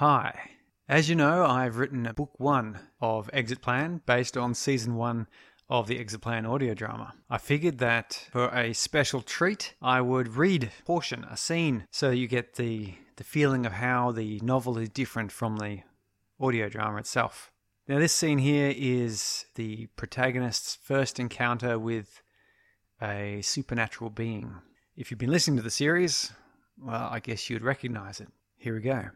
Hi. As you know, I've written book one of Exit Plan based on season one of the Exit Plan audio drama. I figured that for a special treat, I would read a portion, a scene, so you get the, the feeling of how the novel is different from the audio drama itself. Now, this scene here is the protagonist's first encounter with a supernatural being. If you've been listening to the series, well, I guess you'd recognize it. Here we go.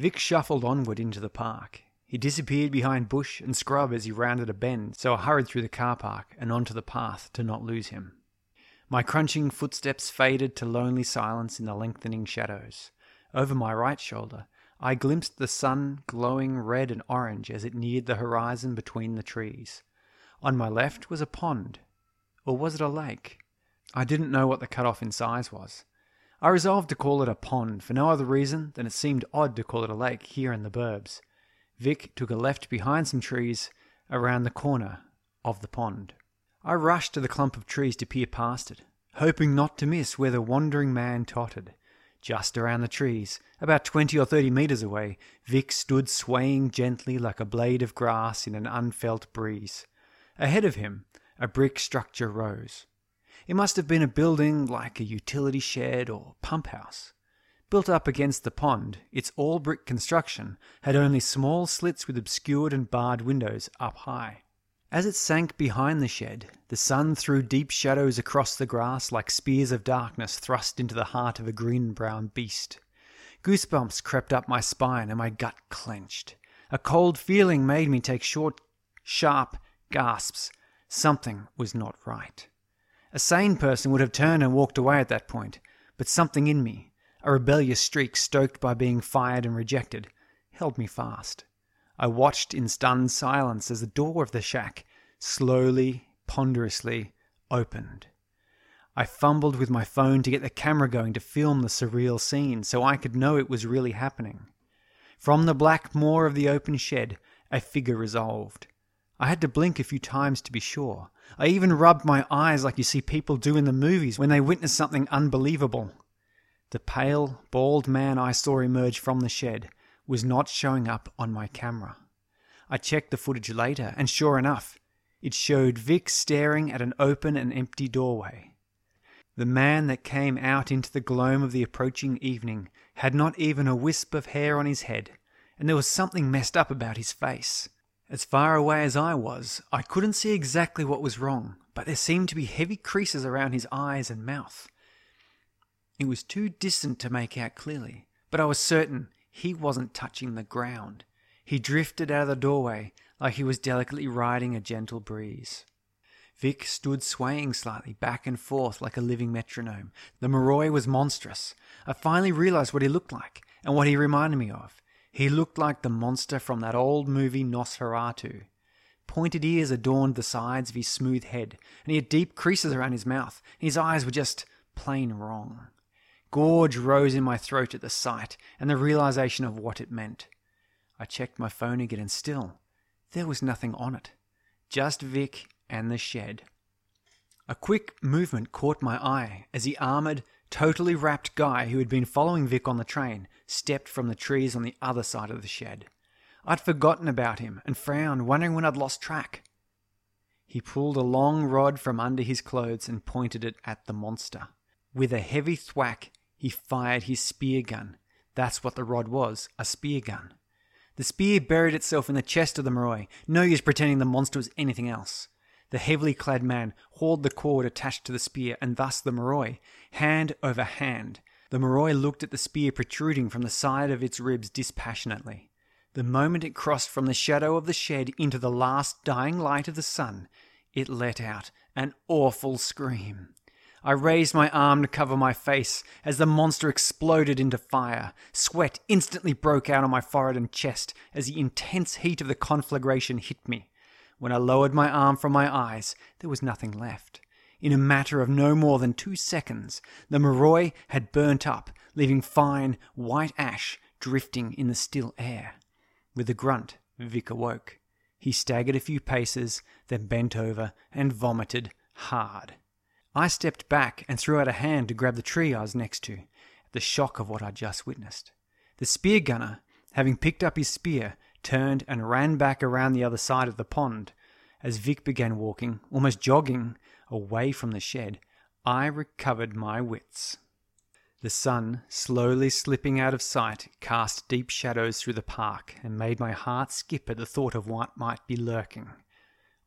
Vic shuffled onward into the park. He disappeared behind bush and scrub as he rounded a bend, so I hurried through the car park and onto the path to not lose him. My crunching footsteps faded to lonely silence in the lengthening shadows. Over my right shoulder, I glimpsed the sun glowing red and orange as it neared the horizon between the trees. On my left was a pond. Or was it a lake? I didn't know what the cut-off in size was. I resolved to call it a pond for no other reason than it seemed odd to call it a lake here in the burbs. Vic took a left behind some trees around the corner of the pond. I rushed to the clump of trees to peer past it, hoping not to miss where the wandering man tottered. Just around the trees, about twenty or thirty meters away, Vic stood swaying gently like a blade of grass in an unfelt breeze. Ahead of him, a brick structure rose. It must have been a building like a utility shed or pump house. Built up against the pond, its all brick construction had only small slits with obscured and barred windows up high. As it sank behind the shed, the sun threw deep shadows across the grass like spears of darkness thrust into the heart of a green brown beast. Goosebumps crept up my spine and my gut clenched. A cold feeling made me take short, sharp gasps. Something was not right. A sane person would have turned and walked away at that point, but something in me, a rebellious streak stoked by being fired and rejected, held me fast. I watched in stunned silence as the door of the shack slowly, ponderously opened. I fumbled with my phone to get the camera going to film the surreal scene so I could know it was really happening. From the black maw of the open shed, a figure resolved. I had to blink a few times to be sure. I even rubbed my eyes like you see people do in the movies when they witness something unbelievable. The pale, bald man I saw emerge from the shed was not showing up on my camera. I checked the footage later, and sure enough, it showed Vic staring at an open and empty doorway. The man that came out into the gloam of the approaching evening had not even a wisp of hair on his head, and there was something messed up about his face. As far away as I was, I couldn't see exactly what was wrong, but there seemed to be heavy creases around his eyes and mouth. It was too distant to make out clearly, but I was certain he wasn't touching the ground. He drifted out of the doorway like he was delicately riding a gentle breeze. Vic stood swaying slightly back and forth like a living metronome. The Moroi was monstrous. I finally realized what he looked like and what he reminded me of. He looked like the monster from that old movie Nosferatu. Pointed ears adorned the sides of his smooth head, and he had deep creases around his mouth, his eyes were just plain wrong. Gorge rose in my throat at the sight and the realization of what it meant. I checked my phone again, and still, there was nothing on it. Just Vic and the shed. A quick movement caught my eye as he armored, totally wrapped guy who had been following Vic on the train stepped from the trees on the other side of the shed. I'd forgotten about him and frowned, wondering when I'd lost track. He pulled a long rod from under his clothes and pointed it at the monster. With a heavy thwack, he fired his spear gun. That's what the rod was a spear gun. The spear buried itself in the chest of the Moroi, no use pretending the monster was anything else. The heavily clad man hauled the cord attached to the spear, and thus the Moroi, hand over hand. The Moroi looked at the spear protruding from the side of its ribs dispassionately. The moment it crossed from the shadow of the shed into the last dying light of the sun, it let out an awful scream. I raised my arm to cover my face as the monster exploded into fire. Sweat instantly broke out on my forehead and chest as the intense heat of the conflagration hit me. When I lowered my arm from my eyes, there was nothing left. In a matter of no more than two seconds, the Moroi had burnt up, leaving fine, white ash drifting in the still air. With a grunt, Vic awoke. He staggered a few paces, then bent over and vomited hard. I stepped back and threw out a hand to grab the tree I was next to, at the shock of what I'd just witnessed. The spear gunner, having picked up his spear, turned and ran back around the other side of the pond. As Vic began walking, almost jogging, away from the shed, I recovered my wits. The sun, slowly slipping out of sight, cast deep shadows through the park and made my heart skip at the thought of what might be lurking.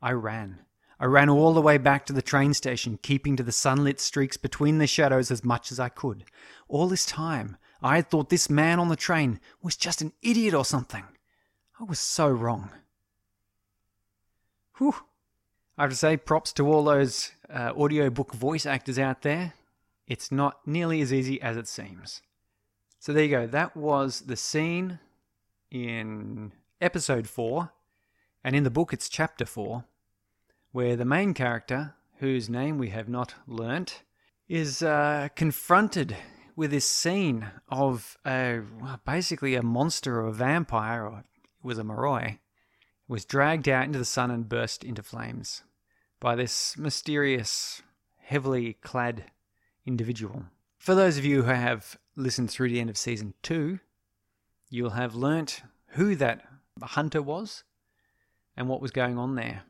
I ran. I ran all the way back to the train station, keeping to the sunlit streaks between the shadows as much as I could. All this time, I had thought this man on the train was just an idiot or something. I was so wrong. Whew. I have to say, props to all those uh, audiobook voice actors out there. It's not nearly as easy as it seems. So there you go. That was the scene in episode 4, and in the book it's chapter 4, where the main character, whose name we have not learnt, is uh, confronted with this scene of a, well, basically a monster or a vampire, or it was a Moroi, was dragged out into the sun and burst into flames by this mysterious, heavily clad individual. For those of you who have listened through the end of season two, you'll have learnt who that hunter was and what was going on there.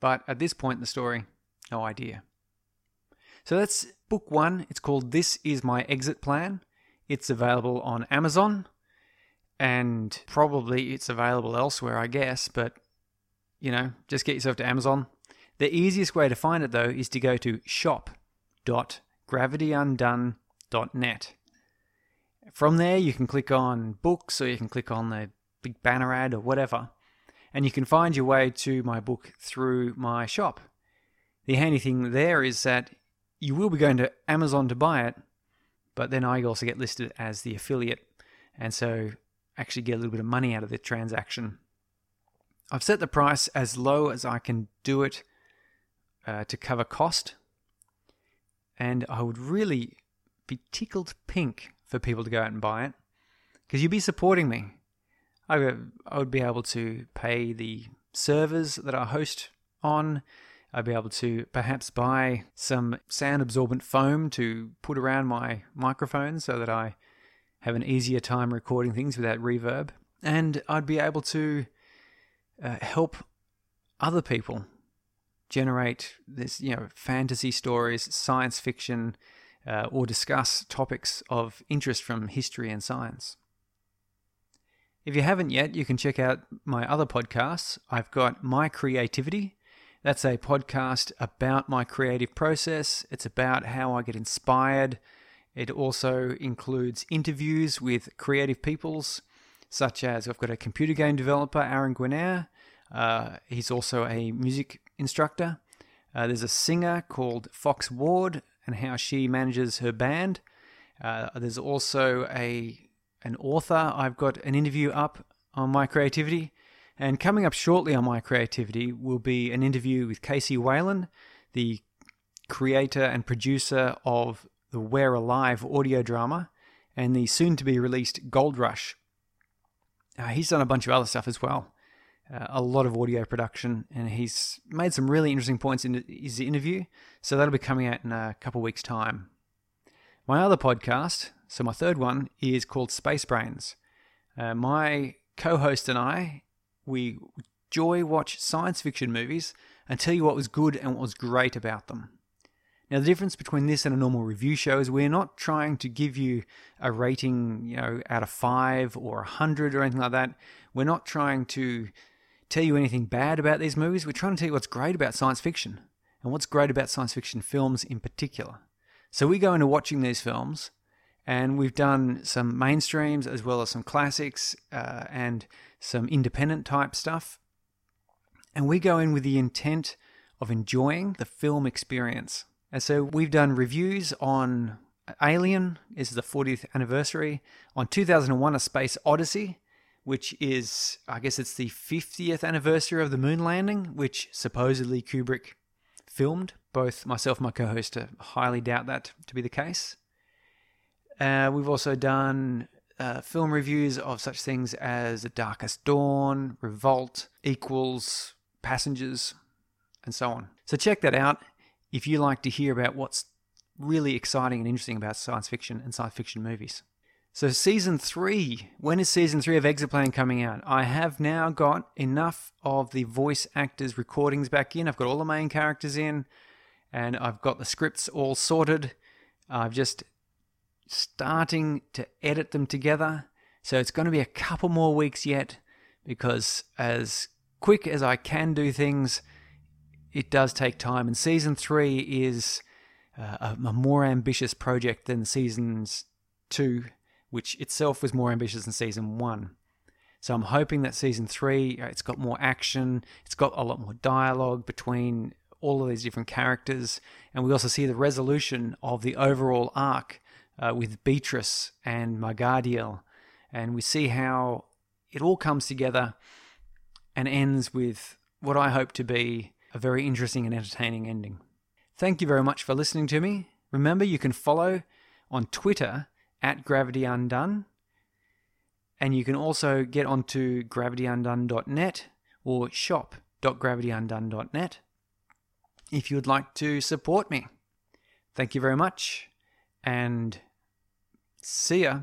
But at this point in the story, no idea. So that's book one. It's called This Is My Exit Plan. It's available on Amazon and probably it's available elsewhere, I guess, but you know, just get yourself to Amazon. The easiest way to find it though is to go to shop.gravityundone.net. From there, you can click on books or you can click on the big banner ad or whatever, and you can find your way to my book through my shop. The handy thing there is that you will be going to Amazon to buy it, but then I also get listed as the affiliate, and so actually get a little bit of money out of the transaction. I've set the price as low as I can do it uh, to cover cost, and I would really be tickled pink for people to go out and buy it because you'd be supporting me. I I would be able to pay the servers that I host on. I'd be able to perhaps buy some sound absorbent foam to put around my microphone so that I have an easier time recording things without reverb, and I'd be able to uh, help other people generate this, you know, fantasy stories, science fiction, uh, or discuss topics of interest from history and science. If you haven't yet, you can check out my other podcasts. I've got My Creativity. That's a podcast about my creative process. It's about how I get inspired it also includes interviews with creative peoples, such as I've got a computer game developer, Aaron Guinair. Uh, he's also a music instructor. Uh, there's a singer called Fox Ward and how she manages her band. Uh, there's also a an author. I've got an interview up on my creativity, and coming up shortly on my creativity will be an interview with Kc Wayland, the creator and producer of the We're Alive audio drama, and the soon to be released Gold Rush. Uh, he's done a bunch of other stuff as well, uh, a lot of audio production, and he's made some really interesting points in his interview. So that'll be coming out in a couple weeks' time. My other podcast, so my third one, is called Space Brains. Uh, my co host and I, we joy watch science fiction movies and tell you what was good and what was great about them. Now, the difference between this and a normal review show is we're not trying to give you a rating, you know, out of five or a hundred or anything like that. We're not trying to tell you anything bad about these movies. We're trying to tell you what's great about science fiction and what's great about science fiction films in particular. So we go into watching these films, and we've done some mainstreams as well as some classics uh, and some independent type stuff. And we go in with the intent of enjoying the film experience. And so we've done reviews on Alien, this is the 40th anniversary, on 2001 A Space Odyssey, which is, I guess it's the 50th anniversary of the moon landing, which supposedly Kubrick filmed. Both myself and my co host highly doubt that to be the case. Uh, we've also done uh, film reviews of such things as The Darkest Dawn, Revolt, Equals, Passengers, and so on. So check that out if you like to hear about what's really exciting and interesting about science fiction and science fiction movies. So, season three. When is season three of Exit coming out? I have now got enough of the voice actors' recordings back in. I've got all the main characters in, and I've got the scripts all sorted. I've just starting to edit them together. So, it's going to be a couple more weeks yet because, as quick as I can do things, it does take time. And season three is uh, a, a more ambitious project than seasons two which itself was more ambitious than season one. So I'm hoping that season three, uh, it's got more action, it's got a lot more dialogue between all of these different characters, and we also see the resolution of the overall arc uh, with Beatrice and Margadiel, and we see how it all comes together and ends with what I hope to be a very interesting and entertaining ending. Thank you very much for listening to me. Remember, you can follow on Twitter at Gravity Undone. And you can also get onto gravityundone.net or shop.gravityundone.net if you would like to support me. Thank you very much and see ya.